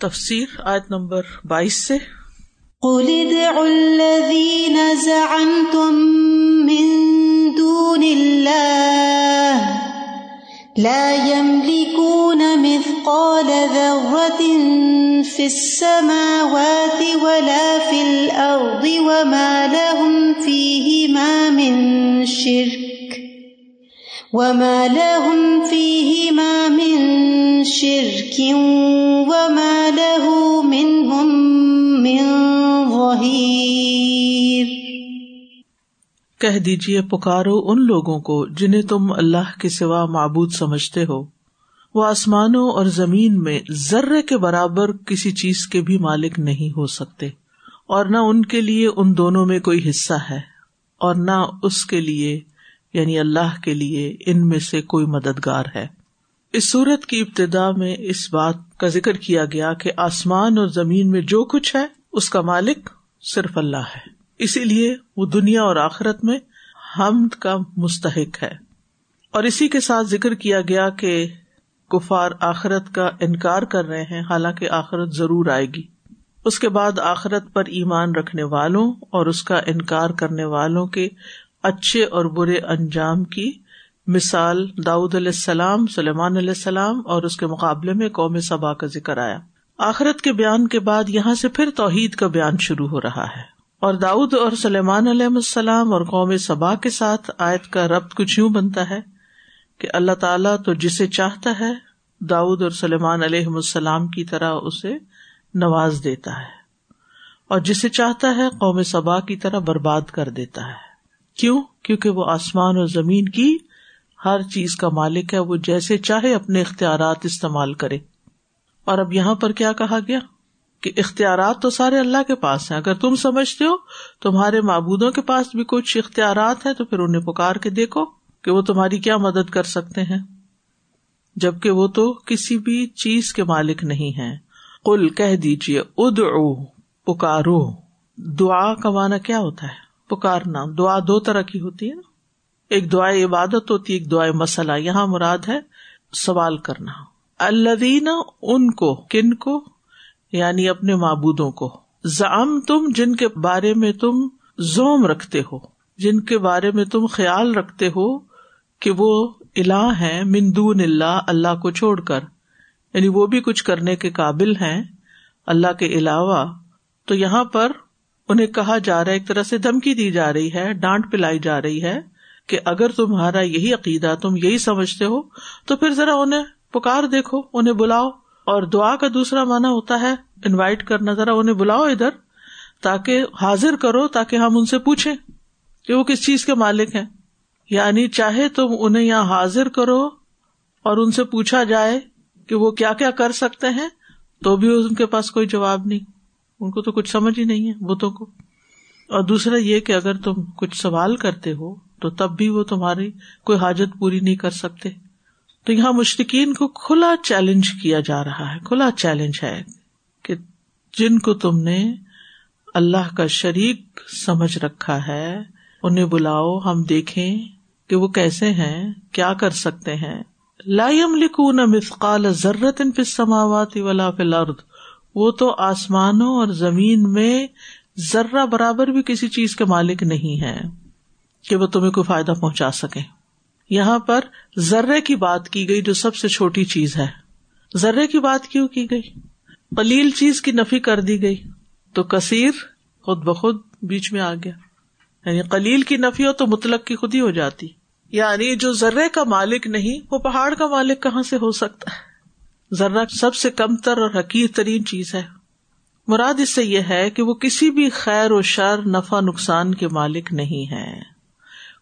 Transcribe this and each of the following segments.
تفسیر آیت نمبر بائیس سے۔ قل ادعوا الذين زعمتم من دون الله لا يملكون مثقال ذرة في السماوات ولا في الأرض وما لهم فيهما من شرك وما لهم فيهما من شرك وما له منهم من ظهير کہہ دیجیے پکارو ان لوگوں کو جنہیں تم اللہ کے سوا معبود سمجھتے ہو۔ وہ آسمانوں اور زمین میں ذرے کے برابر کسی چیز کے بھی مالک نہیں ہو سکتے۔ اور نہ ان کے لیے ان دونوں میں کوئی حصہ ہے، اور نہ اس کے لیے یعنی اللہ کے لیے ان میں سے کوئی مددگار ہے۔ اس صورت کی ابتدا میں اس بات کا ذکر کیا گیا کہ آسمان اور زمین میں جو کچھ ہے، اس کا مالک صرف اللہ ہے۔ اسی لیے وہ دنیا اور آخرت میں حمد کا مستحق ہے۔ اور اسی کے ساتھ ذکر کیا گیا کہ کفار آخرت کا انکار کر رہے ہیں، حالانکہ آخرت ضرور آئے گی۔ اس کے بعد آخرت پر ایمان رکھنے والوں اور اس کا انکار کرنے والوں کے اچھے اور برے انجام کی مثال داود علیہ السلام، سلیمان علیہ السلام اور اس کے مقابلے میں قوم سبا کا ذکر آیا۔ آخرت کے بیان کے بعد یہاں سے پھر توحید کا بیان شروع ہو رہا ہے۔ اور داؤد اور سلیمان علیہ السلام اور قوم صبا کے ساتھ آیت کا ربط کچھ یوں بنتا ہے کہ اللہ تعالیٰ تو جسے چاہتا ہے، داؤد اور سلیمان علیہ السلام کی طرح اسے نواز دیتا ہے اور جسے چاہتا ہے قوم صبا کی طرح برباد کر دیتا ہے۔ کیوں؟ کیونکہ وہ آسمان اور زمین کی ہر چیز کا مالک ہے، وہ جیسے چاہے اپنے اختیارات استعمال کرے۔ اور اب یہاں پر کیا کہا گیا؟ کہ اختیارات تو سارے اللہ کے پاس ہیں۔ اگر تم سمجھتے ہو، تمہارے معبودوں کے پاس بھی کچھ اختیارات ہیں تو پھر انہیں پکار کے دیکھو کہ وہ تمہاری کیا مدد کر سکتے ہیں۔ جبکہ وہ تو کسی بھی چیز کے مالک نہیں ہے کل کہہ دیجیے اد پکارو۔ دعا کا مانا کیا ہوتا ہے؟ پکارنا، دعا دو طرح کی ہوتی ہے نا۔ ایک دعائیں عبادت ہوتی ہے، ایک دعائیں مسئلہ۔ یہاں مراد ہے سوال کرنا۔ اللہ ان کو، کن کو؟ یعنی اپنے معبودوں کو۔ زام تم جن کے بارے میں تم زوم رکھتے ہو۔ جن کے بارے میں تم خیال رکھتے ہو کہ وہ الا ہے مندون اللہ اللہ کو چھوڑ کر۔ یعنی وہ بھی کچھ کرنے کے قابل ہیں اللہ کے علاوہ۔ تو یہاں پر انہیں کہا جا رہا ہے، ایک طرح سے دھمکی دی جا رہی ہے، ڈانٹ پلائی جا رہی ہے کہ اگر تمہارا یہی عقیدہ، تم یہی سمجھتے ہو، تو پھر ذرا انہیں پکار دیکھو، انہیں بلاؤ۔ اور دعا کا دوسرا مانا ہوتا ہے انوائٹ کرنا، ذرا انہیں بلاؤ ادھر، تاکہ حاضر کرو، تاکہ ہم ان سے پوچھیں کہ وہ کس چیز کے مالک ہیں۔ یعنی چاہے تم انہیں یہاں حاضر کرو اور ان سے پوچھا جائے کہ وہ کیا کیا کر سکتے ہیں، تو بھی ان کے پاس کوئی جواب نہیں۔ ان کو تو کچھ سمجھ ہی نہیں ہے، بتوں کو۔ اور دوسرا یہ کہ اگر تم کچھ سوال کرتے ہو، تو تب بھی وہ تمہاری کوئی حاجت پوری نہیں کر سکتے۔ تو یہاں مشرقین کو کھلا چیلنج کیا جا رہا ہے، کھلا چیلنج ہے کہ جن کو تم نے اللہ کا شریک سمجھ رکھا ہے، انہیں بلاؤ، ہم دیکھیں کہ وہ کیسے ہیں، کیا کر سکتے ہیں۔ لائم لکھو نہ مسقال ضرورت ان سماوات ولا الارض۔ وہ تو آسمانوں اور زمین میں ذرہ برابر بھی کسی چیز کے مالک نہیں ہے کہ وہ تمہیں کوئی فائدہ پہنچا سکے۔ یہاں پر ذرے کی بات کی گئی جو سب سے چھوٹی چیز ہے۔ ذرے کی بات کیوں کی گئی؟ پلیل چیز کی نفی کر دی گئی تو کثیر خود بخود بیچ میں آ گیا۔ یعنی کلیل کی نفی ہو تو مطلق کی خود ہی ہو جاتی۔ یعنی جو ذرے کا مالک نہیں، وہ پہاڑ کا مالک کہاں سے ہو سکتا ہے؟ ذرا سب سے کم تر اور حقیق ترین چیز ہے۔ مراد اس سے یہ ہے کہ وہ کسی بھی خیر و شر، نفع، نقصان کے مالک نہیں ہے۔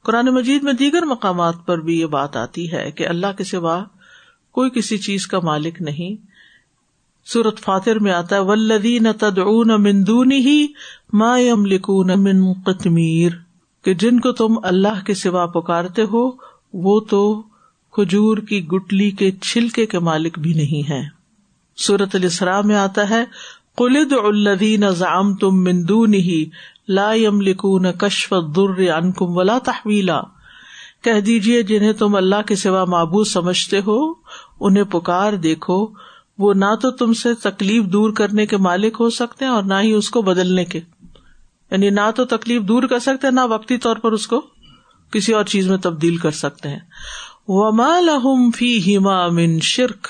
قرآن مجید میں دیگر مقامات پر بھی یہ بات آتی ہے کہ اللہ کے سوا کوئی کسی چیز کا مالک نہیں۔ سورت فاتر میں آتا ہے ولدی نہ تدعون مندونی ہی ما یم لکون من قطمیر کہ جن کو تم اللہ کے سوا پکارتے ہو، وہ تو کھجور کی گٹلی کے چھلکے کے مالک بھی نہیں ہے سورت السرا میں آتا ہے قلد الدین زام تم مندون ہی لا یم لکون کشف در انکم ولا تحویلا کہہ دیجیے جنہیں تم اللہ کے سوا معبود سمجھتے ہو، انہیں پکار دیکھو۔ وہ نہ تو تم سے تکلیف دور کرنے کے مالک ہو سکتے ہیں اور نہ ہی اس کو بدلنے کے۔ یعنی نہ تو تکلیف دور کر سکتے ہیں، نہ وقتی طور پر اس کو کسی اور چیز میں تبدیل کر سکتے ہیں۔ وما لہم فی ہما من شرک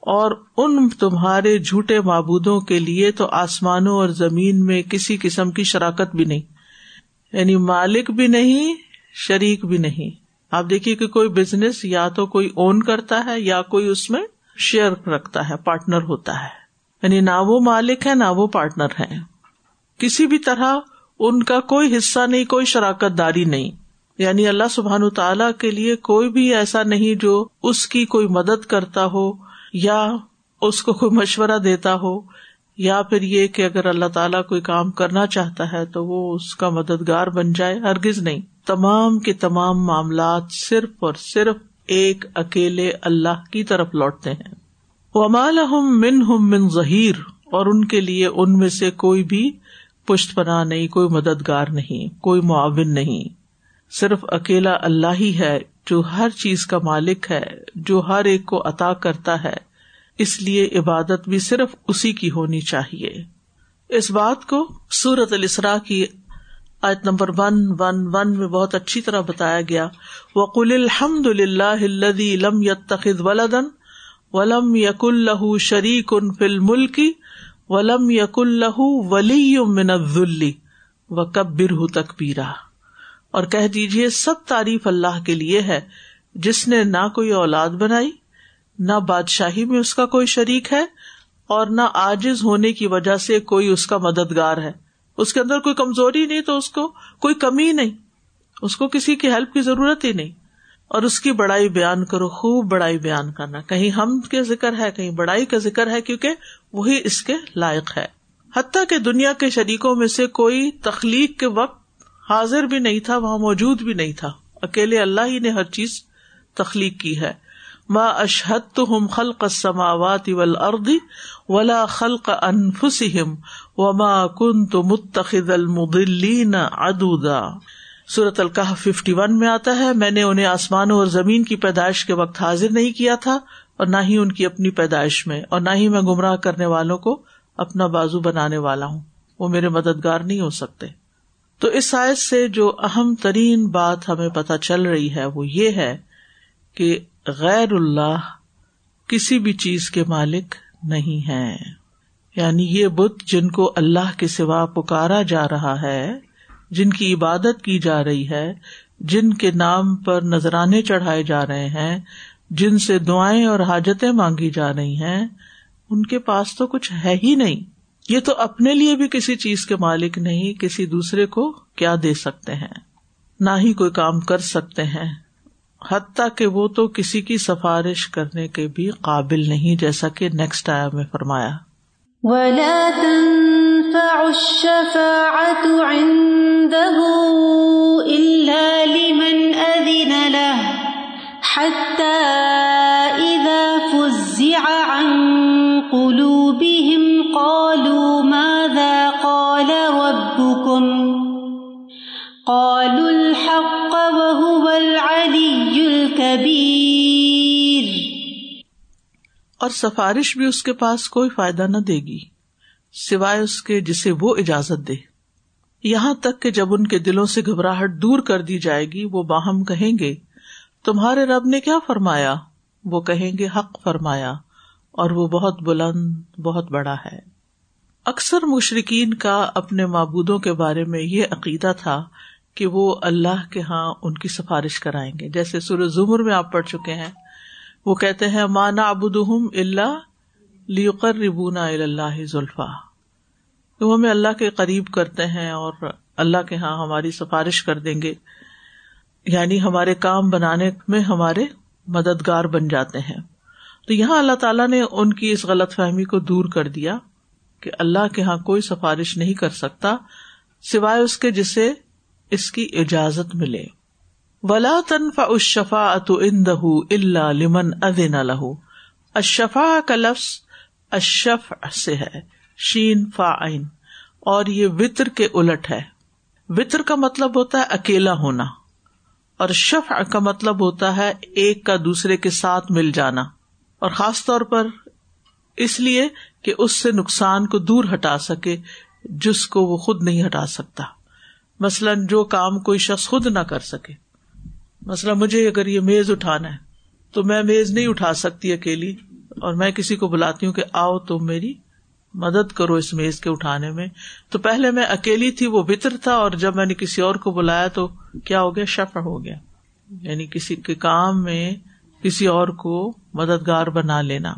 اور ان تمہارے جھوٹے معبودوں کے لیے تو آسمانوں اور زمین میں کسی قسم کی شراکت بھی نہیں۔ یعنی مالک بھی نہیں، شریک بھی نہیں۔ آپ دیکھیے کہ کوئی بزنس یا تو کوئی اون کرتا ہے یا کوئی اس میں شیئر رکھتا ہے پارٹنر ہوتا ہے۔ یعنی نہ وہ مالک ہے، نہ وہ پارٹنر ہے۔ کسی بھی طرح ان کا کوئی حصہ نہیں، کوئی شراکت داری نہیں۔ یعنی اللہ سبحان تعالی کے لیے کوئی بھی ایسا نہیں جو اس کی کوئی مدد کرتا ہو یا اس کو کوئی مشورہ دیتا ہو یا پھر یہ کہ اگر اللہ تعالیٰ کوئی کام کرنا چاہتا ہے تو وہ اس کا مددگار بن جائے، ہرگز نہیں۔ تمام کے تمام معاملات صرف اور صرف ایک اکیلے اللہ کی طرف لوٹتے ہیں۔ وہ من ہم من ظہیر اور ان کے لیے ان میں سے کوئی بھی پشت پناہ نہیں، کوئی مددگار نہیں، کوئی معاون نہیں۔ صرف اکیلا اللہ ہی ہے جو ہر چیز کا مالک ہے، جو ہر ایک کو عطا کرتا ہے۔ اس لیے عبادت بھی صرف اسی کی ہونی چاہیے۔ اس بات کو سورت السرا کی آیت نمبر ون ون ون میں بہت اچھی طرح بتایا گیا۔ وقل الحمد للہ لم یتخذ ولدن ولم یق اللہ شریک ان فل ملکی ولم یق اللہ ولی من الذلی و کبر تکبیرا اور کہہ دیجیے سب تعریف اللہ کے لیے ہے۔ جس نے نہ کوئی اولاد بنائی، نہ بادشاہی میں اس کا کوئی شریک ہے، اور نہ آجز ہونے کی وجہ سے کوئی اس کا مددگار ہے۔ اس کے اندر کوئی کمزوری نہیں تو اس کو کوئی کمی نہیں۔ اس کو کسی کی ہیلپ کی ضرورت ہی نہیں۔ اور اس کی بڑائی بیان کرو، خوب بڑائی بیان کرنا۔ کہیں ہم کے ذکر ہے، کہیں بڑائی کا ذکر ہے، کیونکہ وہی اس کے لائق ہے۔ حتیٰ کہ دنیا کے شریکوں میں سے کوئی تخلیق کے وقت حاضر بھی نہیں تھا، وہاں موجود بھی نہیں تھا۔ اکیلے اللہ ہی نے ہر چیز تخلیق کی ہے۔ ما اشحد تو ہم خلق سماوات ول اردی ولا خلق انفسم وما کن تو متخد المدلین ادودا سورت القاح ففٹی ون میں آتا ہے، میں نے انہیں آسمانوں اور زمین کی پیدائش کے وقت حاضر نہیں کیا تھا اور نہ ہی ان کی اپنی پیدائش میں، اور نہ ہی میں گمراہ کرنے والوں کو اپنا بازو بنانے والا ہوں۔ وہ میرے مددگار نہیں ہو سکتے۔ تو اس سائز سے جو اہم ترین بات ہمیں پتہ چل رہی ہے وہ یہ ہے کہ غیر اللہ کسی بھی چیز کے مالک نہیں ہے۔ یعنی یہ بت جن کو اللہ کے سوا پکارا جا رہا ہے، جن کی عبادت کی جا رہی ہے، جن کے نام پر نذرانے چڑھائے جا رہے ہیں، جن سے دعائیں اور حاجتیں مانگی جا رہی ہیں، ان کے پاس تو کچھ ہے ہی نہیں۔ یہ تو اپنے لیے بھی کسی چیز کے مالک نہیں، کسی دوسرے کو کیا دے سکتے ہیں؟ نہ ہی کوئی کام کر سکتے ہیں۔ حتیٰ کہ وہ تو کسی کی سفارش کرنے کے بھی قابل نہیں، جیسا کہ نیکسٹ آیا میں فرمایا۔ اور سفارش بھی اس کے پاس کوئی فائدہ نہ دے گی، سوائے اس کے جسے وہ اجازت دے۔ یہاں تک کہ جب ان کے دلوں سے گھبراہٹ دور کر دی جائے گی، وہ باہم کہیں گے، تمہارے رب نے کیا فرمایا؟ وہ کہیں گے، حق فرمایا، اور وہ بہت بلند، بہت بڑا ہے۔ اکثر مشرقین کا اپنے معبودوں کے بارے میں یہ عقیدہ تھا کہ وہ اللہ کے ہاں ان کی سفارش کرائیں گے۔ جیسے سورج زمر میں آپ پڑھ چکے ہیں، وہ کہتے ہیں مانا ابود اللہ لیقر ربونا اللہ ذلفا وہ ہمیں اللہ کے قریب کرتے ہیں اور اللہ کے ہاں ہماری سفارش کر دیں گے۔ یعنی ہمارے کام بنانے میں ہمارے مددگار بن جاتے ہیں۔ تو یہاں اللہ تعالیٰ نے ان کی اس غلط فہمی کو دور کر دیا کہ اللہ کے یہاں کوئی سفارش نہیں کر سکتا، سوائے اس کے جسے اس کی اجازت ملے۔ ولا تنفا اشفا ات اندہ اللہ لمن ادین لہو اشفا کا لفظ اشف سے ہے، شین فا عین اور یہ وطر کے الٹ ہے۔ وطر کا مطلب ہوتا ہے اکیلا ہونا۔ اور شف کا مطلب ہوتا ہے ایک کا دوسرے کے ساتھ مل جانا۔ اور خاص طور پر اس لیے کہ اس سے نقصان کو دور ہٹا سکے، جس کو وہ خود نہیں ہٹا سکتا۔ مثلاً جو کام کوئی شخص خود نہ کر سکے۔ مثلاً مجھے اگر یہ میز اٹھانا ہے، تو میں میز نہیں اٹھا سکتی اکیلی، اور میں کسی کو بلاتی ہوں کہ آؤ تم میری مدد کرو اس میز کے اٹھانے میں۔ تو پہلے میں اکیلی تھی، وہ بتر تھا، اور جب میں نے کسی اور کو بلایا تو کیا ہو گیا؟ شفر ہو گیا۔ یعنی کسی کے کام میں کسی اور کو مددگار بنا لینا۔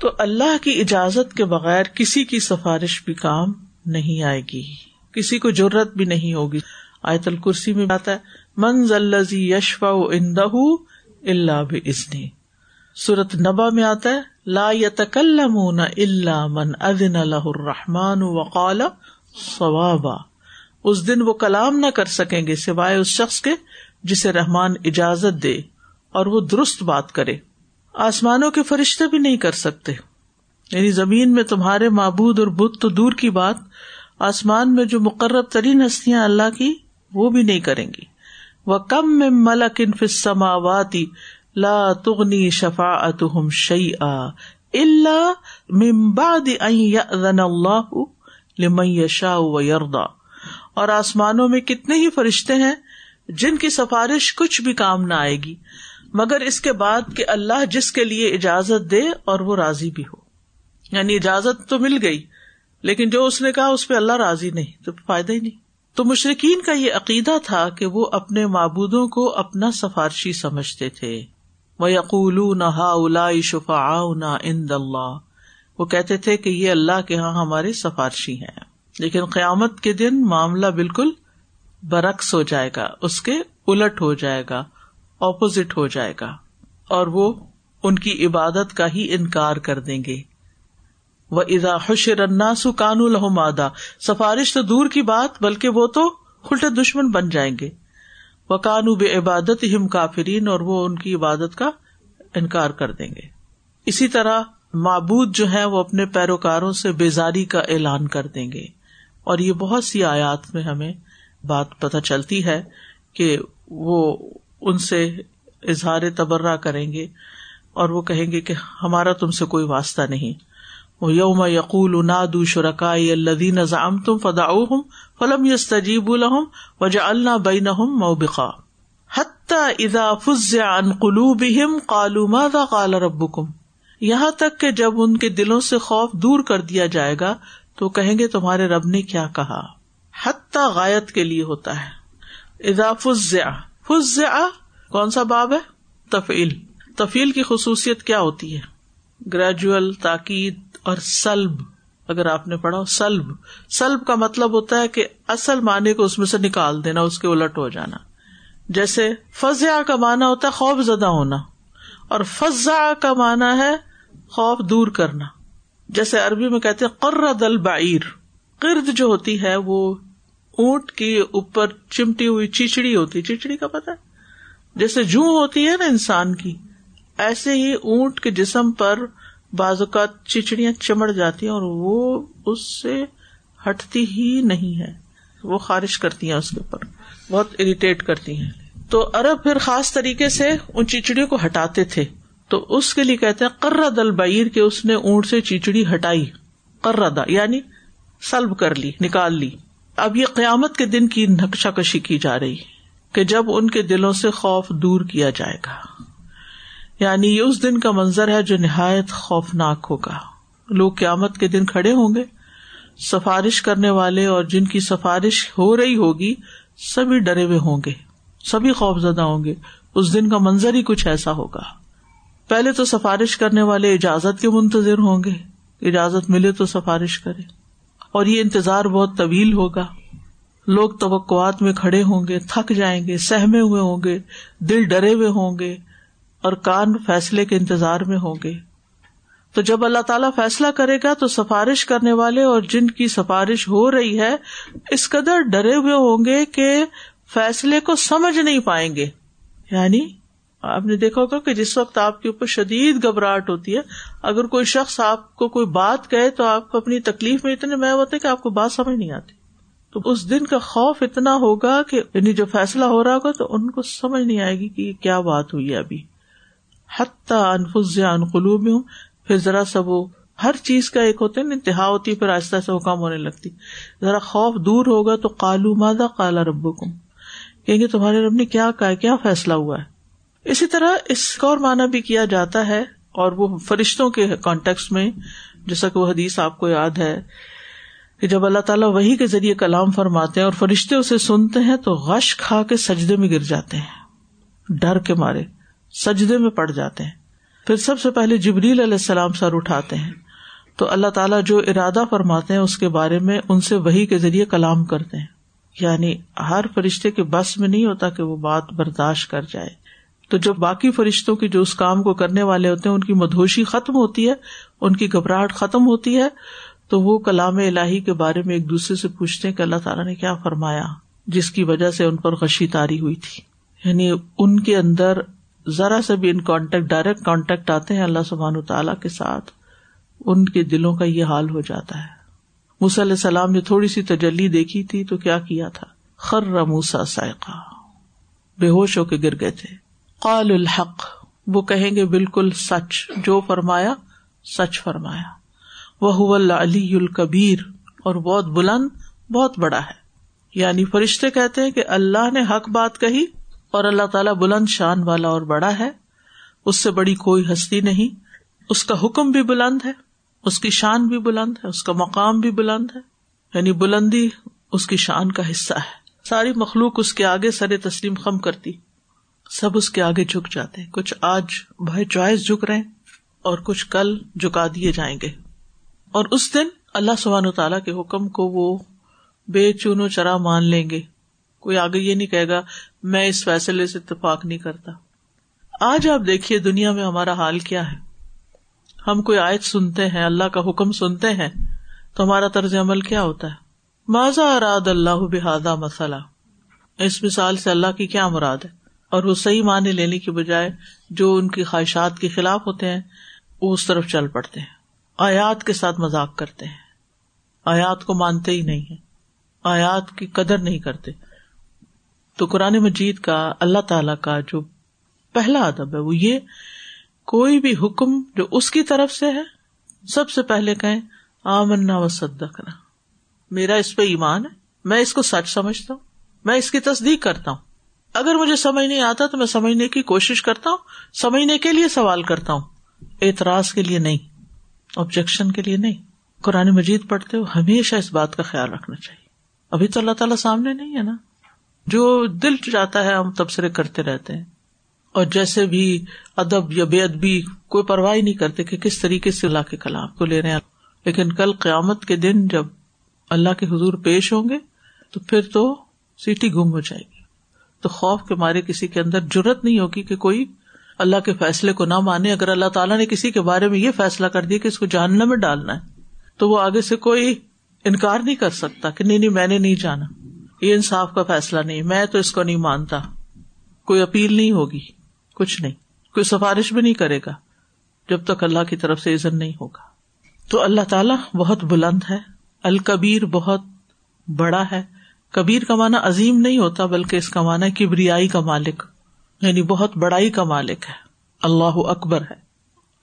تو اللہ کی اجازت کے بغیر کسی کی سفارش بھی کام نہیں آئے گی۔ کسی کو ضرورت بھی نہیں ہوگی۔ آیت الکرسی میں آتا ہے منز الزی یشفا اندہ اللہ بزنی سورت نبا میں آتا ہے، لا یتکلمون الا من اذن له الرحمن وقال صوابا۔ اس دن وہ کلام نہ کر سکیں گے سوائے اس شخص کے جسے رحمان اجازت دے اور وہ درست بات کرے۔ آسمانوں کے فرشتے بھی نہیں کر سکتے۔ یعنی زمین میں تمہارے معبود اور بت تو دور کی بات آسمان میں جو مقرر ترین ہستیاں اللہ کی، وہ بھی نہیں کریں گی۔ وہ کم میں ملک ان لا تغنی شفا اتم شعی اللہ ممباد اللہ لمن شاہ و یردا اور آسمانوں میں کتنے ہی فرشتے ہیں جن کی سفارش کچھ بھی کام نہ آئے گی، مگر اس کے بعد کہ اللہ جس کے لیے اجازت دے اور وہ راضی بھی ہو۔ یعنی اجازت تو مل گئی لیکن جو اس نے کہا اس پہ اللہ راضی نہیں، تو فائدہ ہی نہیں۔ تو مشرقین کا یہ عقیدہ تھا کہ وہ اپنے معبودوں کو اپنا سفارشی سمجھتے تھے۔ وہ یقول نہ الا شفا نہ اند اللہ وہ کہتے تھے کہ یہ اللہ کے یہاں ہمارے سفارشی ہیں۔ لیکن قیامت کے دن معاملہ بالکل برعکس ہو جائے گا، اس کے الٹ ہو جائے گا اپوزٹ ہو جائے گا۔ اور وہ ان کی عبادت کا ہی انکار کر دیں گے۔ وہ ادا حشر سو کانو لہو سفارش تو دور کی بات، بلکہ وہ تو الٹے دشمن بن جائیں گے۔ وہ کانو بے عبادت ہم کافرین، اور وہ ان کی عبادت کا انکار کر دیں گے۔ اسی طرح معبود جو ہے وہ اپنے پیروکاروں سے بیزاری کا اعلان کر دیں گے۔ اور یہ بہت سی آیات میں ہمیں بات پتہ چلتی ہے کہ وہ ان سے اظہار تبرہ کریں گے اور وہ کہیں گے کہ ہمارا تم سے کوئی واسطہ نہیں۔ یوم یقول نادو شرکائی الدین نظام تم فدا فلم یس تجیب الحم وجا اللہ بین موبقا. حتی اذا فزع عن قلوبهم قالوا ماذا قال ربكم؟ یہاں تک کہ جب ان کے دلوں سے خوف دور کر دیا جائے گا تو کہیں گے تمہارے رب نے کیا کہا؟ حتی غایت کے لیے ہوتا ہے۔ اذا فزع فزع کون سا باب ہے؟ تفیل تفیل کی خصوصیت کیا ہوتی ہے؟ گریجوئل تاکید اور سلب، اگر آپ نے پڑھا سلب۔ سلب کا مطلب ہوتا ہے کہ اصل معنی کو اس میں سے نکال دینا، اس کے الٹ ہو جانا۔ جیسے فضا کا مانا ہوتا ہے خوف زدہ ہونا، اور فضا کا مانا ہے خوف دور کرنا۔ جیسے عربی میں کہتے قرد البعیر۔ قرد جو ہوتی ہے، وہ اونٹ کی اوپر چمٹی ہوئی چیچڑی ہوتی چیچڑی کا پتا جیسے جو ہوتی ہے نا انسان کی، ایسے ہی اونٹ کے جسم پر بعض اوقات چچڑیاں چمڑ جاتی ہیں اور وہ اس سے ہٹتی ہی نہیں ہے وہ خارش کرتی ہیں اس کے اوپر۔ بہت اریٹیٹ کرتی ہیں۔ تو ارب پھر خاص طریقے سے ان چیچڑیوں کو ہٹاتے تھے۔ تو اس کے لیے کہتے ہیں کرا دل بیر کے اس نے اونٹ سے چیچڑی ہٹائی۔ کردا یعنی سلب کر لی، نکال لی۔ اب یہ قیامت کے دن کی نقشہ کشی کی جا رہی کہ جب ان کے دلوں سے خوف دور کیا جائے گا۔ یعنی یہ اس دن کا منظر ہے جو نہایت خوفناک ہوگا۔ لوگ قیامت کے دن کھڑے ہوں گے۔ سفارش کرنے والے اور جن کی سفارش ہو رہی ہوگی، سبھی ڈرے ہوئے ہوں گے۔ سبھی خوف زدہ ہوں گے۔ اس دن کا منظر ہی کچھ ایسا ہوگا۔ پہلے تو سفارش کرنے والے اجازت کے منتظر ہوں گے۔ اجازت ملے تو سفارش کرے۔ اور یہ انتظار بہت طویل ہوگا۔ لوگ توقعات میں کھڑے ہوں گے، تھک جائیں گے، سہمے ہوئے ہوں گے، دل ڈرے ہوئے ہوں گے۔ اور کان فیصلے کے انتظار میں ہوں گے۔ تو جب اللہ تعالیٰ فیصلہ کرے گا تو سفارش کرنے والے اور جن کی سفارش ہو رہی ہے، اس قدر ڈرے ہوئے ہوں گے کہ فیصلے کو سمجھ نہیں پائیں گے۔ یعنی آپ نے دیکھا ہوگا کہ جس وقت آپ کے اوپر شدید گھبراہٹ ہوتی ہے، اگر کوئی شخص آپ کو کوئی بات کہے تو آپ اپنی تکلیف میں اتنے میں ہوتے کہ آپ کو بات سمجھ نہیں آتی۔ تو اس دن کا خوف اتنا ہوگا کہ یعنی جو فیصلہ ہو رہا ہوگا تو ان کو سمجھ نہیں آئے گی کہ کیا بات ہوئی ہے ابھی۔ حتیٰ انفز ان قلوب میں ہوں پھر ذرا سا وہ ہر چیز کا ایک ہوتے نا انتہا ہوتی، پھر آہستہ سے حکام ہونے لگتی۔ ذرا خوف دور ہوگا تو کالو مادا کالا رب کم کہیں گے تمہارے رب نے کیا کہا کیا فیصلہ ہوا ہے؟ اسی طرح اس کا اور مانا بھی کیا جاتا ہے، اور وہ فرشتوں کے کانٹیکس میں، جیسا کہ وہ حدیث آپ کو یاد ہے، کہ جب اللہ تعالیٰ وہی کے ذریعے کلام فرماتے ہیں اور فرشتے اسے سنتے ہیں تو غش کھا کے سجدے میں گر جاتے ہیں، ڈر کے مارے۔ سجدے میں پڑ جاتے ہیں۔ پھر سب سے پہلے جبریل علیہ السلام سر اٹھاتے ہیں۔ تو اللہ تعالیٰ جو ارادہ فرماتے ہیں اس کے بارے میں ان سے وہی کے ذریعے کلام کرتے ہیں۔ یعنی ہر فرشتے کے بس میں نہیں ہوتا کہ وہ بات برداشت کر جائے۔ تو جب باقی فرشتوں کی جو اس کام کو کرنے والے ہوتے ہیں، ان کی مدھوشی ختم ہوتی ہے، ان کی گھبراہٹ ختم ہوتی ہے۔ تو وہ کلام الہی کے بارے میں ایک دوسرے سے پوچھتے ہیں کہ اللہ تعالیٰ نے کیا فرمایا، جس کی وجہ سے ان پر غشی تاری ہوئی تھی۔ یعنی ان کے اندر ذرا سے بھی ان کانٹیکٹ ڈائریکٹ کانٹیکٹ آتے ہیں اللہ سبحان تعالیٰ کے ساتھ، ان کے دلوں کا یہ حال ہو جاتا ہے۔ موسی علیہ السلام نے تھوڑی سی تجلی دیکھی تھی تو کیا کیا تھا؟ خر موسا سائقہ۔ بے ہوش ہو کے گر گئے تھے۔ قال الحق۔ وہ کہیں گے بالکل سچ۔ جو فرمایا، سچ فرمایا۔ وہ علی الکبیر۔ اور بہت بلند، بہت بڑا ہے۔ یعنی فرشتے کہتے ہیں کہ اللہ نے حق بات کہی اور اللہ تعالیٰ بلند شان والا اور بڑا ہے۔ اس سے بڑی کوئی ہستی نہیں۔ اس کا حکم بھی بلند ہے، اس کی شان بھی بلند ہے، اس کا مقام بھی بلند ہے۔ یعنی بلندی اس کی شان کا حصہ ہے۔ ساری مخلوق اس کے آگے سر تسلیم خم کرتی۔ سب اس کے آگے جھک جاتے۔ کچھ آج بھائی چوائس جھک رہے اور کچھ کل جھکا دیے جائیں گے۔ اور اس دن اللہ سبحان تعالیٰ کے حکم کو وہ بے چون چرا مان لیں گے۔ کوئی آگے یہ نہیں کہے گا، میں اس فیصلے سے اتفاق نہیں کرتا۔ آج آپ دیکھیے دنیا میں ہمارا حال کیا ہے۔ ہم کوئی آیت سنتے ہیں، اللہ کا حکم سنتے ہیں، تو ہمارا طرز عمل کیا ہوتا ہے؟ ماضا اراد اللہ بحادہ مسئلہ اس مثال سے اللہ کی کیا مراد ہے؟ اور وہ صحیح معنی لینے کی بجائے جو ان کی خواہشات کے خلاف ہوتے ہیں، وہ اس طرف چل پڑتے ہیں۔ آیات کے ساتھ مذاق کرتے ہیں۔ آیات کو مانتے ہی نہیں ہے آیات کی قدر نہیں کرتے۔ تو قرآن مجید کا، اللہ تعالی کا جو پہلا ادب ہے، وہ یہ، کوئی بھی حکم جو اس کی طرف سے ہے، سب سے پہلے کہیں، آمنا و صدقنا۔ میرا اس پہ ایمان ہے، میں اس کو سچ سمجھتا ہوں، میں اس کی تصدیق کرتا ہوں۔ اگر مجھے سمجھ نہیں آتا تو میں سمجھنے کی کوشش کرتا ہوں، سمجھنے کے لیے سوال کرتا ہوں۔ اعتراض کے لیے نہیں آبجیکشن کے لیے نہیں۔ قرآن مجید پڑھتے ہو ہمیشہ اس بات کا خیال رکھنا چاہیے۔ ابھی تو اللہ تعالیٰ سامنے نہیں ہے نا۔ جو دل جاتا ہے، ہم تبصرے کرتے رہتے ہیں۔ اور جیسے بھی ادب یا بے ادبی کوئی پرواہ نہیں کرتے کہ کس طریقے سے اللہ کے کلام کو لے رہے ہیں۔ لیکن کل قیامت کے دن جب اللہ کے حضور پیش ہوں گے، تو پھر تو سیٹی گم ہو جائے گی۔ تو خوف کے مارے کسی کے اندر ضرورت نہیں ہوگی کہ کوئی اللہ کے فیصلے کو نہ مانے۔ اگر اللہ تعالیٰ نے کسی کے بارے میں یہ فیصلہ کر دیا کہ اس کو جاننے میں ڈالنا ہے، تو وہ آگے سے کوئی انکار نہیں کر سکتا کہ نہیں نہیں، میں نے نہیں جانا۔ یہ انصاف کا فیصلہ نہیں، میں تو اس کو نہیں مانتا۔ کوئی اپیل نہیں ہوگی، کچھ نہیں۔ کوئی سفارش بھی نہیں کرے گا، جب تک اللہ کی طرف سے عزت نہیں ہوگا۔ تو اللہ تعالیٰ بہت بلند ہے، الکبیر بہت بڑا ہے۔ کبیر کا مانا عظیم نہیں ہوتا، بلکہ اس کا مانا کبریائی کا مالک یعنی بہت بڑائی کا مالک ہے۔ اللہ اکبر ہے۔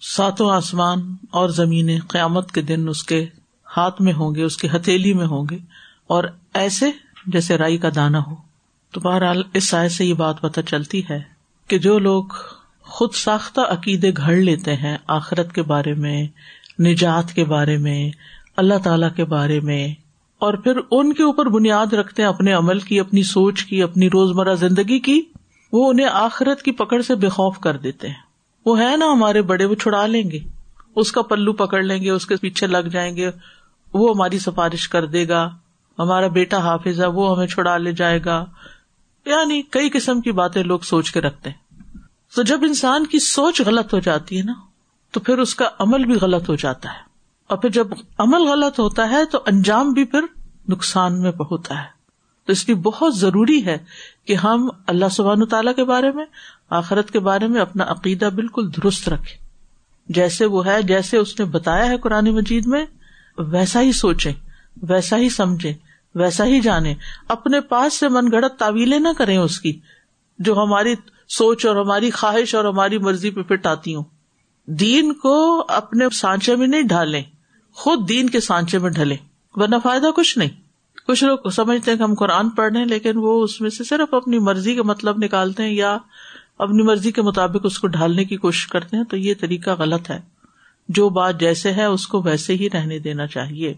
ساتوں آسمان اور زمین قیامت کے دن اس کے ہاتھ میں ہوں گے، اس کی ہتھیلی میں ہوں گے۔ اور ایسے جیسے رائی کا دانا ہو۔ تو بہرحال اس سائے سے یہ بات پتہ چلتی ہے کہ جو لوگ خود ساختہ عقیدے گھڑ لیتے ہیں آخرت کے بارے میں، نجات کے بارے میں، اللہ تعالی کے بارے میں، اور پھر ان کے اوپر بنیاد رکھتے ہیں اپنے عمل کی، اپنی سوچ کی، اپنی روزمرہ زندگی کی، وہ انہیں آخرت کی پکڑ سے بے خوف کر دیتے ہیں۔ وہ ہے نا ہمارے بڑے، وہ چھڑا لیں گے۔ اس کا پلو پکڑ لیں گے، اس کے پیچھے لگ جائیں گے۔ وہ ہماری سفارش کر دے گا۔ ہمارا بیٹا حافظ ہے، وہ ہمیں چھڑا لے جائے گا۔ یعنی کئی قسم کی باتیں لوگ سوچ کے رکھتے ہیں۔ تو جب انسان کی سوچ غلط ہو جاتی ہے نا، تو پھر اس کا عمل بھی غلط ہو جاتا ہے۔ اور پھر جب عمل غلط ہوتا ہے، تو انجام بھی پھر نقصان میں ہوتا ہے۔ تو اس لیے بہت ضروری ہے کہ ہم اللہ سبحان تعالیٰ کے بارے میں، آخرت کے بارے میں اپنا عقیدہ بالکل درست رکھے جیسے وہ ہے، جیسے اس نے بتایا ہے قرآن مجید میں، ویسا ہی سوچے ویسا ہی سمجھے ویسا ہی جانے۔ اپنے پاس سے من گڑت تعویلیں نہ کریں اس کی، جو ہماری سوچ اور ہماری خواہش اور ہماری مرضی پہ فٹ آتی ہوں۔ دین کو اپنے سانچے میں نہیں ڈالیں خود دین کے سانچے میں ڈھلے ورنہ فائدہ کچھ نہیں۔ کچھ لوگ سمجھتے ہیں کہ ہم قرآن پڑھ رہے ہیں، لیکن وہ اس میں سے صرف اپنی مرضی کا مطلب نکالتے ہیں یا اپنی مرضی کے مطابق اس کو ڈھالنے کی کوشش کرتے ہیں، تو یہ طریقہ غلط ہے۔ جو بات جیسے ہے، اس کو ویسے ہی رہنے دینا چاہیے۔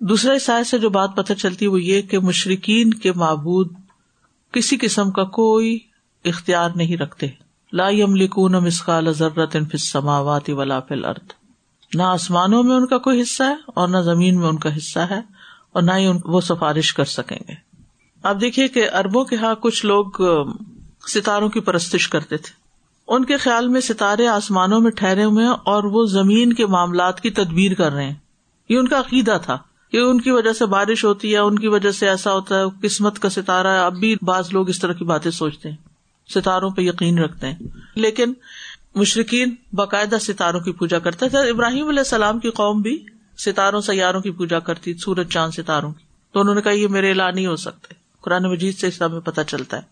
دوسرا حساب سے جو بات پتہ چلتی ہے وہ یہ کہ مشرقین کے معبود کسی قسم کا کوئی اختیار نہیں رکھتے۔ لا لکون مسقال ضرورت سماوات ولا فل ارد نہ آسمانوں میں ان کا کوئی حصہ ہے اور نہ زمین میں ان کا حصہ ہے اور نہ ہی وہ سفارش کر سکیں گے۔ آپ دیکھیے کہ اربوں کے ہاں کچھ لوگ ستاروں کی پرستش کرتے تھے۔ ان کے خیال میں ستارے آسمانوں میں ٹھہرے ہوئے ہیں اور وہ زمین کے معاملات کی تدبیر کر رہے ہیں۔ یہ ان کا عقیدہ تھا۔ کہ ان کی وجہ سے بارش ہوتی ہے ان کی وجہ سے ایسا ہوتا ہے، قسمت کا ستارہ ہے۔ اب بھی بعض لوگ اس طرح کی باتیں سوچتے ہیں، ستاروں پہ یقین رکھتے ہیں۔ لیکن مشرقین باقاعدہ ستاروں کی پوجا کرتے تھے ابراہیم علیہ السلام کی قوم بھی ستاروں، سیاروں کی پوجا کرتی، سورج، چاند، ستاروں کی۔ تو انہوں نے کہا، یہ میرے اعلان نہیں ہو سکتے۔ قرآن مجید سے اس ہمیں پتہ چلتا ہے۔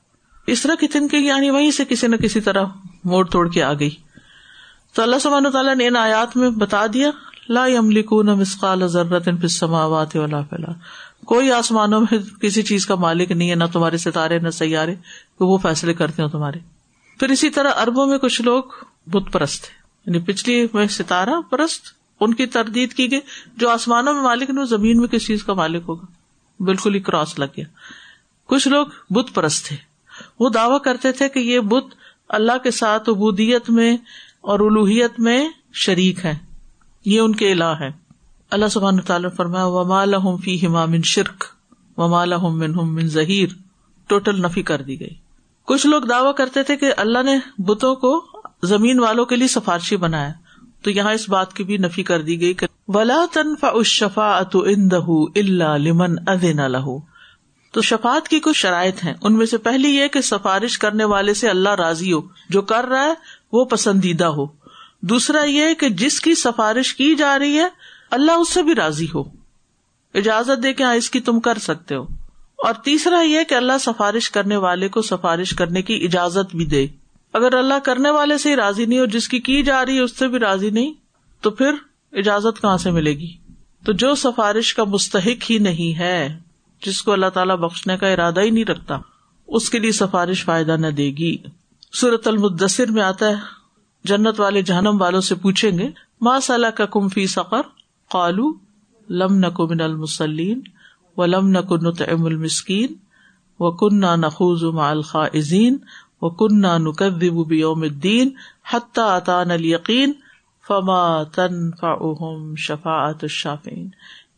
اس طرح کی تنکی یعنی وہیں سے کسی نہ کسی طرح موڑ توڑ کے آ گئی۔ تو اللہ سبحانہ تعالیٰ نے ان آیات میں بتا دیا لا نہ مسقال ضرورت سماوات والا فلا کوئی آسمانوں میں کسی چیز کا مالک نہیں ہے، نہ تمہارے ستارے، نہ سیارے تو وہ فیصلے کرتے ہو تمہارے۔ پھر اسی طرح اربوں میں کچھ لوگ بت پرست یعنی پچھلی میں ستارہ پرست، ان کی تردید کی گئی، جو آسمانوں میں مالک نہیں زمین میں کس چیز کا مالک ہوگا؟ بالکل ہی کراس لگ گیا۔ کچھ لوگ بت پرست تھے وہ دعوی کرتے تھے کہ یہ بت اللہ کے ساتھ ابودیت میں اور الوحیت میں شریک ہے یہ ان کے الہ ہے اللہ سبحان تعالیٰ فرمایا، وما لہم فی من شرک وما لہم من ظہیر ٹوٹل نفی کر دی گئی۔ کچھ لوگ دعوی کرتے تھے کہ اللہ نے بتوں کو زمین والوں کے لیے سفارشی بنایا۔ تو یہاں اس بات کی بھی نفی کر دی گئی کہ ولا تنفع الشفاعت عنده الا لمن اذن له۔ تو شفات کی کچھ شرائط ہیں۔ ان میں سے پہلی یہ کہ سفارش کرنے والے سے اللہ راضی ہو۔ جو کر رہا ہے، وہ پسندیدہ ہو۔ دوسرا یہ کہ جس کی سفارش کی جا رہی ہے، اللہ اس سے بھی راضی ہو۔ اجازت دے کے ہاں اس کی تم کر سکتے ہو۔ اور تیسرا یہ کہ اللہ سفارش کرنے والے کو سفارش کرنے کی اجازت بھی دے۔ اگر اللہ کرنے والے سے ہی راضی نہیں اور جس کی کی جا رہی ہے، اس سے بھی راضی نہیں، تو پھر اجازت کہاں سے ملے گی؟ تو جو سفارش کا مستحق ہی نہیں ہے، جس کو اللہ تعالیٰ بخشنے کا ارادہ ہی نہیں رکھتا، اس کے لیے سفارش فائدہ نہ دے گی۔ سورت المدثر میں آتا ہے جنت والے جہنم والوں سے پوچھیں گے ماں صلاح کا کم فی سفر قالو لم نکو من المسلین و لم نکو نت ام المسکین و کن نہ نخوز ما الخائزین و کن نہ نقدب بیوم الدین حتی اطان الیقین فما تنفعهم شفاعت الشافین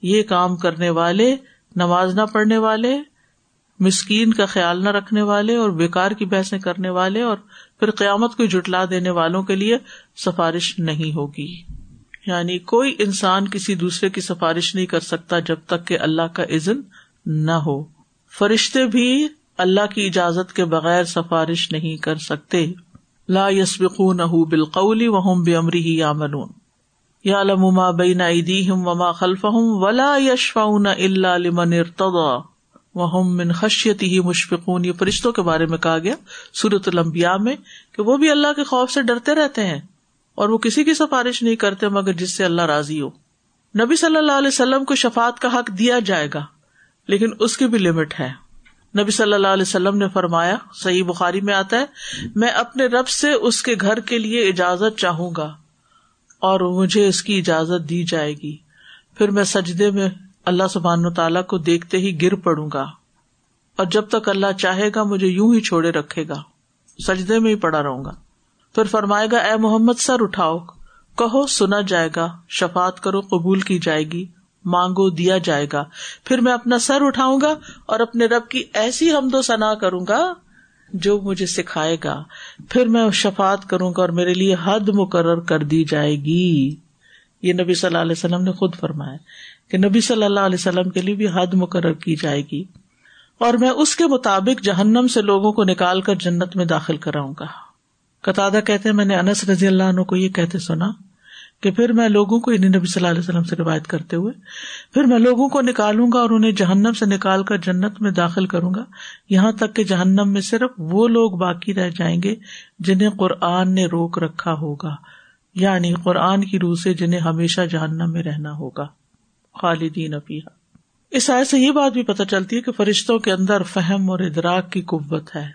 یہ کام کرنے والے، نماز نہ پڑھنے والے، مسکین کا خیال نہ رکھنے والے اور بےکار کی بحثیں کرنے والے اور پھر قیامت کو جٹلا دینے والوں کے لیے سفارش نہیں ہوگی۔ یعنی کوئی انسان کسی دوسرے کی سفارش نہیں کر سکتا جب تک کہ اللہ کا عزن نہ ہو۔ فرشتے بھی اللہ کی اجازت کے بغیر سفارش نہیں کر سکتے۔ لا یسبق نہ بالقولی وہم بے امری ہی یا منون یا لما بین ایدیہم وما خلفہم ولا یشفعون الا لمن ارتضى وهم من خشیتہ مشفقون، یہ فرشتوں کے بارے میں کہا گیا، سورۃ الانبیاء میں، کہ وہ بھی اللہ کے خوف سے ڈرتے رہتے ہیں، اور وہ کسی کی سفارش نہیں کرتے مگر جس سے اللہ راضی ہو۔ نبی صلی اللہ علیہ وسلم کو شفات کا حق دیا جائے گا، لیکن اس کی بھی لمٹ ہے۔ نبی صلی اللہ علیہ وسلم نے فرمایا، صحیح بخاری میں آتا ہے، میں اپنے رب سے اس کے گھر کے لیے اجازت چاہوں گا، اور مجھے اس کی اجازت دی جائے گی۔ پھر میں سجدے میں اللہ سبحان تعالیٰ کو دیکھتے ہی گر پڑوں گا اور جب تک اللہ چاہے گا مجھے یوں ہی چھوڑے رکھے گا، سجدے میں ہی پڑا رہوں گا۔ پھر فرمائے گا، اے محمد، سر اٹھاؤ۔ کہو، سنا جائے گا شفات کرو، قبول کی جائے گی، مانگو، دیا جائے گا۔ پھر میں اپنا سر اٹھاؤں گا اور اپنے رب کی ایسی حمد و ثنا کروں گا جو مجھے سکھائے گا۔ پھر میں شفات کروں گا اور میرے لیے حد مقرر کر دی جائے گی۔ یہ نبی صلی اللہ علیہ وسلم نے خود فرمایا۔ کہ نبی صلی اللہ علیہ وسلم کے لیے بھی حد مقرر کی جائے گی اور میں اس کے مطابق جہنم سے لوگوں کو نکال کر جنت میں داخل کراؤں گا۔ قطع کہتے میں نے انس رضی اللہ عنہ کو یہ کہتے سنا کہ پھر میں لوگوں کو یعنی نبی صلی اللہ علیہ وسلم سے روایت کرتے ہوئے، پھر میں لوگوں کو نکالوں گا اور انہیں جہنم سے نکال کر جنت میں داخل کروں گا۔ یہاں تک کہ جہنم میں صرف وہ لوگ باقی رہ جائیں گے جنہیں قرآن نے روک رکھا ہوگا۔ یعنی قرآن کی روح سے جنہیں ہمیشہ جہنم میں رہنا ہوگا۔ خالدین افیہ اس آئے سے یہ بات بھی پتہ چلتی ہے کہ فرشتوں کے اندر فہم اور ادراک کی قوت ہے۔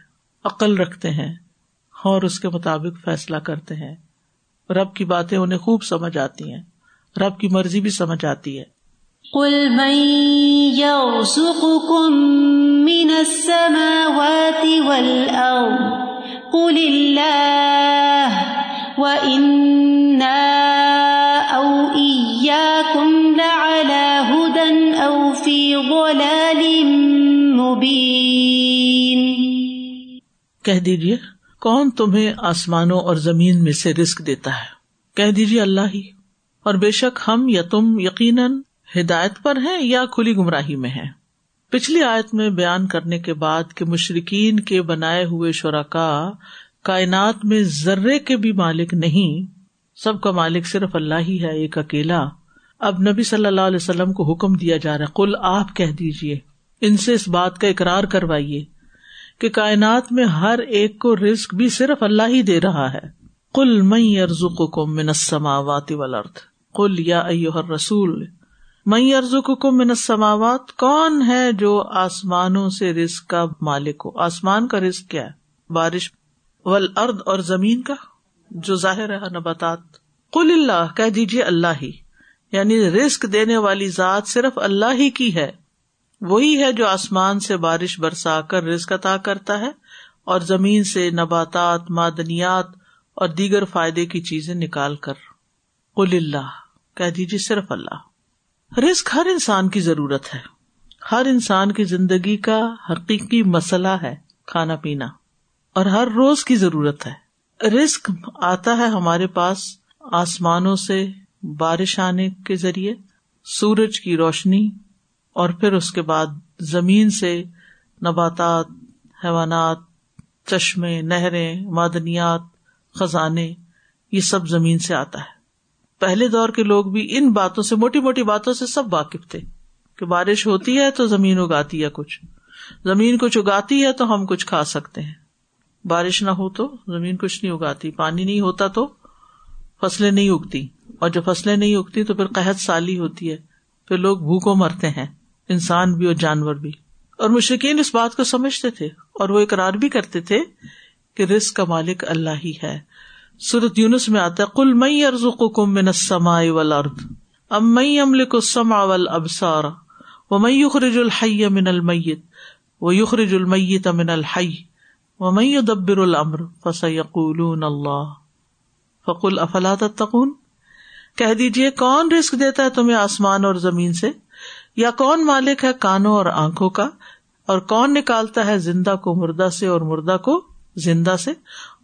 عقل رکھتے ہیں اور اس کے مطابق فیصلہ کرتے ہیں۔ رب کی باتیں انہیں خوب سمجھ آتی ہیں۔ رب کی مرضی بھی سمجھ آتی ہے۔ قل من يرزقكم من السماوات والأرض قل الله وإنا ضلال کہہ دیجیے کون تمہیں آسمانوں اور زمین میں سے رسک دیتا ہے؟ کہہ دیجیے اللہ ہی۔ اور بے شک ہم یا تم یقیناً ہدایت پر ہیں یا کھلی گمراہی میں ہیں۔ پچھلی آیت میں بیان کرنے کے بعد کہ مشرقین کے بنائے ہوئے شرکا کائنات میں ذرے کے بھی مالک نہیں، سب کا مالک صرف اللہ ہی ہے، ایک اکیلا۔ اب نبی صلی اللہ علیہ وسلم کو حکم دیا جا رہا ہے کل آپ کہہ دیجیے ان سے اس بات کا اقرار کروائیے کہ کائنات میں ہر ایک کو رسک بھی صرف اللہ ہی دے رہا ہے۔ کل مئی ارزو کو منسما واتی ولرد کل یا رسول مئی ارزو کو منسماوات کون ہے جو آسمانوں سے رسک کا مالک ہو؟ آسمان کا رسک کیا ہے؟ بارش ول اور زمین کا، جو ظاہر ہے نباتات۔ کل اللہ، کہہ دیجیے اللہ ہی۔ یعنی رسک دینے والی ذات صرف اللہ ہی کی ہے۔ وہی ہے جو آسمان سے بارش برسا کر رسک عطا کرتا ہے اور زمین سے نباتات، معدنیات اور دیگر فائدے کی چیزیں نکال کر۔ کل اللہ، کہہ دیجیے صرف اللہ۔ رسک ہر انسان کی ضرورت ہے۔ ہر انسان کی زندگی کا حقیقی مسئلہ ہے کھانا پینا۔ اور ہر روز کی ضرورت ہے۔ رسک آتا ہے ہمارے پاس آسمانوں سے بارش آنے کے ذریعے سورج کی روشنی اور پھر اس کے بعد زمین سے نباتات، حیوانات، چشمے، نہریں، معدنیات، خزانے، یہ سب زمین سے آتا ہے۔ پہلے دور کے لوگ بھی ان باتوں سے، موٹی موٹی باتوں سے سب واقف تھے کہ بارش ہوتی ہے تو زمین اگاتی ہے کچھ۔ زمین کچھ اگاتی ہے تو ہم کچھ کھا سکتے ہیں۔ بارش نہ ہو تو زمین کچھ نہیں اگاتی، پانی نہیں ہوتا تو فصلیں نہیں اگتی۔ اور جب فصلیں نہیں اگتی تو پھر قحط سالی ہوتی ہے۔ پھر لوگ بھوکوں مرتے ہیں، انسان بھی اور جانور بھی۔ اور مشکین اس بات کو سمجھتے تھے اور وہ اقرار بھی کرتے تھے کہ رسک کا مالک اللہ ہی ہے۔ سورت یونس میں آتا ہے کل مئی ارز کم من سما ول ارد ام مئی امل کو سما ول ابسار و مئی یخرج الحی من المیت، و یخرج المیت من الحی، و مئی دبر الامر فس یقول اللہ۔ فقل افلا تقون کہہ دیجیے کون رسک دیتا ہے تمہیں آسمان اور زمین سے؟ یا کون مالک ہے کانوں اور آنکھوں کا؟ اور کون نکالتا ہے زندہ کو مردہ سے اور مردہ کو زندہ سے؟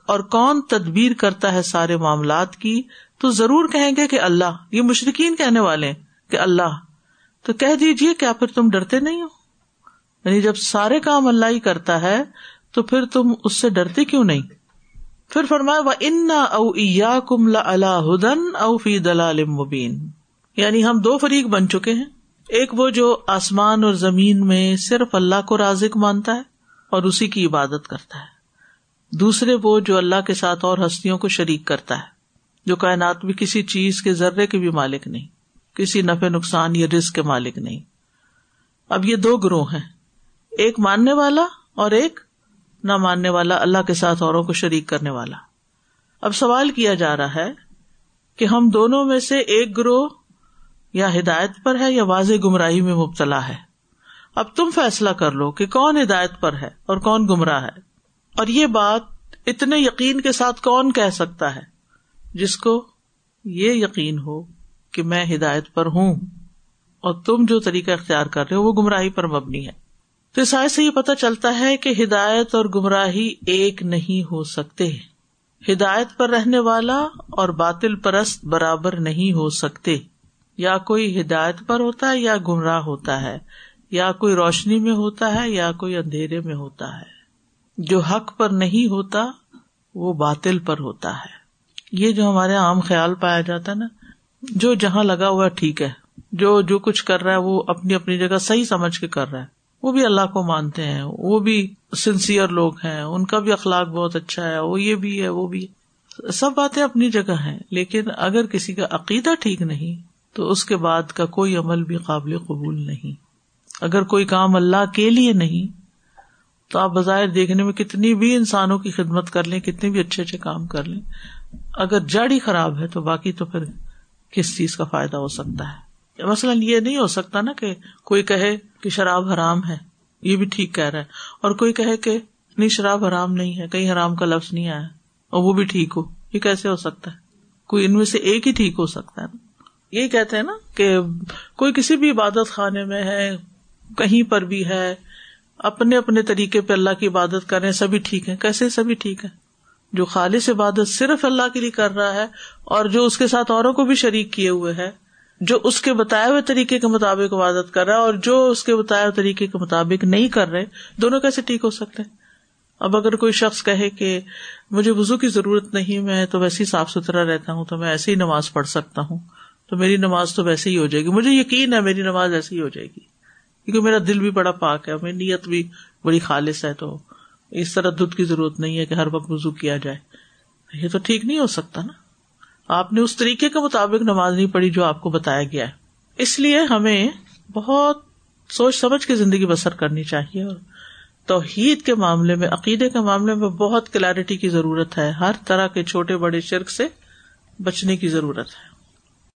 اور کون تدبیر کرتا ہے سارے معاملات کی؟ تو ضرور کہیں گے کہ اللہ، یہ مشرقین کہنے والے کہ اللہ، تو کہہ دیجیے کیا پھر تم ڈرتے نہیں ہو؟ یعنی جب سارے کام اللہ ہی کرتا ہے، تو پھر تم اس سے ڈرتے کیوں نہیں؟ پھر فرمایا وہ ان او کم اللہ ہدن او فی دلال مبین یعنی ہم دو فریق بن چکے ہیں۔ ایک وہ جو آسمان اور زمین میں صرف اللہ کو رازق مانتا ہے اور اسی کی عبادت کرتا ہے۔ دوسرے وہ جو اللہ کے ساتھ اور ہستیوں کو شریک کرتا ہے، جو کائنات بھی کسی چیز کے ذرے کے بھی مالک نہیں، کسی نفع، نقصان یا رسک کے مالک نہیں۔ اب یہ دو گروہ ہیں، ایک ماننے والا اور ایک نہ ماننے والا، اللہ کے ساتھ اوروں کو شریک کرنے والا۔ اب سوال کیا جا رہا ہے کہ ہم دونوں میں سے ایک گروہ یا ہدایت پر ہے یا واضح گمراہی میں مبتلا ہے؟ اب تم فیصلہ کر لو کہ کون ہدایت پر ہے اور کون گمراہ ہے۔ اور یہ بات اتنے یقین کے ساتھ کون کہہ سکتا ہے جس کو یہ یقین ہو کہ میں ہدایت پر ہوں اور تم جو طریقہ اختیار کر رہے ہو وہ گمراہی پر مبنی ہے۔ تو عیسائی سے یہ پتا چلتا ہے کہ ہدایت اور گمراہی ایک نہیں ہو سکتے۔ ہدایت پر رہنے والا اور باطل پرست برابر نہیں ہو سکتے۔ یا کوئی ہدایت پر ہوتا ہے یا گمراہ ہوتا ہے۔ یا کوئی روشنی میں ہوتا ہے یا کوئی اندھیرے میں ہوتا ہے۔ جو حق پر نہیں ہوتا، وہ باطل پر ہوتا ہے۔ یہ جو ہمارے عام خیال پایا جاتا ہے نا، جو جہاں لگا ہوا ٹھیک ہے۔ جو جو کچھ کر رہا ہے، وہ اپنی اپنی جگہ صحیح سمجھ کے کر رہا ہے۔ وہ بھی اللہ کو مانتے ہیں، وہ بھی سنسیئر لوگ ہیں، ان کا بھی اخلاق بہت اچھا ہے، وہ یہ بھی ہے، وہ بھی سب باتیں اپنی جگہ ہیں، لیکن اگر کسی کا عقیدہ ٹھیک نہیں، تو اس کے بعد کا کوئی عمل بھی قابل قبول نہیں۔ اگر کوئی کام اللہ کے لیے نہیں، تو آپ بظاہر دیکھنے میں کتنی بھی انسانوں کی خدمت کر لیں، کتنے بھی اچھے اچھے کام کر لیں۔ اگر جڑ ہی خراب ہے، تو باقی تو پھر کس چیز کا فائدہ ہو سکتا ہے؟ مثلاً یہ نہیں ہو سکتا نا کہ کوئی کہے کہ شراب حرام ہے، یہ بھی ٹھیک کہہ رہا ہے۔ اور کوئی کہے کہ نہیں، شراب حرام نہیں ہے، کہیں حرام کا لفظ نہیں آیا اور وہ بھی ٹھیک ہو۔ یہ کیسے ہو سکتا ہے؟ کوئی ان میں سے ایک ہی ٹھیک ہو سکتا ہے نا۔ یہ کہتے ہیں نا کہ کوئی کسی بھی عبادت خانے میں ہے، کہیں پر بھی ہے، اپنے اپنے طریقے پہ اللہ کی عبادت کر رہے ہیں، سبھی ٹھیک ہے کیسے سبھی ٹھیک ہے جو خالص عبادت صرف اللہ کے لیے کر رہا ہے اور جو اس کے ساتھ اوروں کو بھی شریک کیے ہوئے ہے جو اس کے بتائے ہوئے طریقے کے مطابق عبادت کر رہا ہے اور جو اس کے بتائے ہوئے طریقے کے مطابق نہیں کر رہے، دونوں کیسے ٹھیک ہو سکتے اب اگر کوئی شخص کہے کہ مجھے وزو کی ضرورت نہیں، میں تو ویسے ہی صاف ستھرا رہتا ہوں، تو میں ایسے ہی نماز پڑھ سکتا ہوں، تو میری نماز تو ویسے ہی ہو جائے گی۔ مجھے یقین ہے میری نماز ایسی ہی ہو جائے گی، کیونکہ میرا دل بھی بڑا پاک ہے، میری نیت بھی بڑی خالص ہے، تو اس طرح دودھ کی ضرورت نہیں ہے کہ ہر وقت وزو کیا جائے۔ یہ تو ٹھیک نہیں ہو سکتا نا۔ آپ نے اس طریقے کے مطابق نماز نہیں پڑھی جو آپ کو بتایا گیا ہے۔ اس لیے ہمیں بہت سوچ سمجھ کے زندگی بسر کرنی چاہیے اور توحید کے معاملے میں، عقیدے کے معاملے میں بہت کلیرٹی کی ضرورت ہے۔ ہر طرح کے چھوٹے بڑے شرک سے بچنے کی ضرورت ہے۔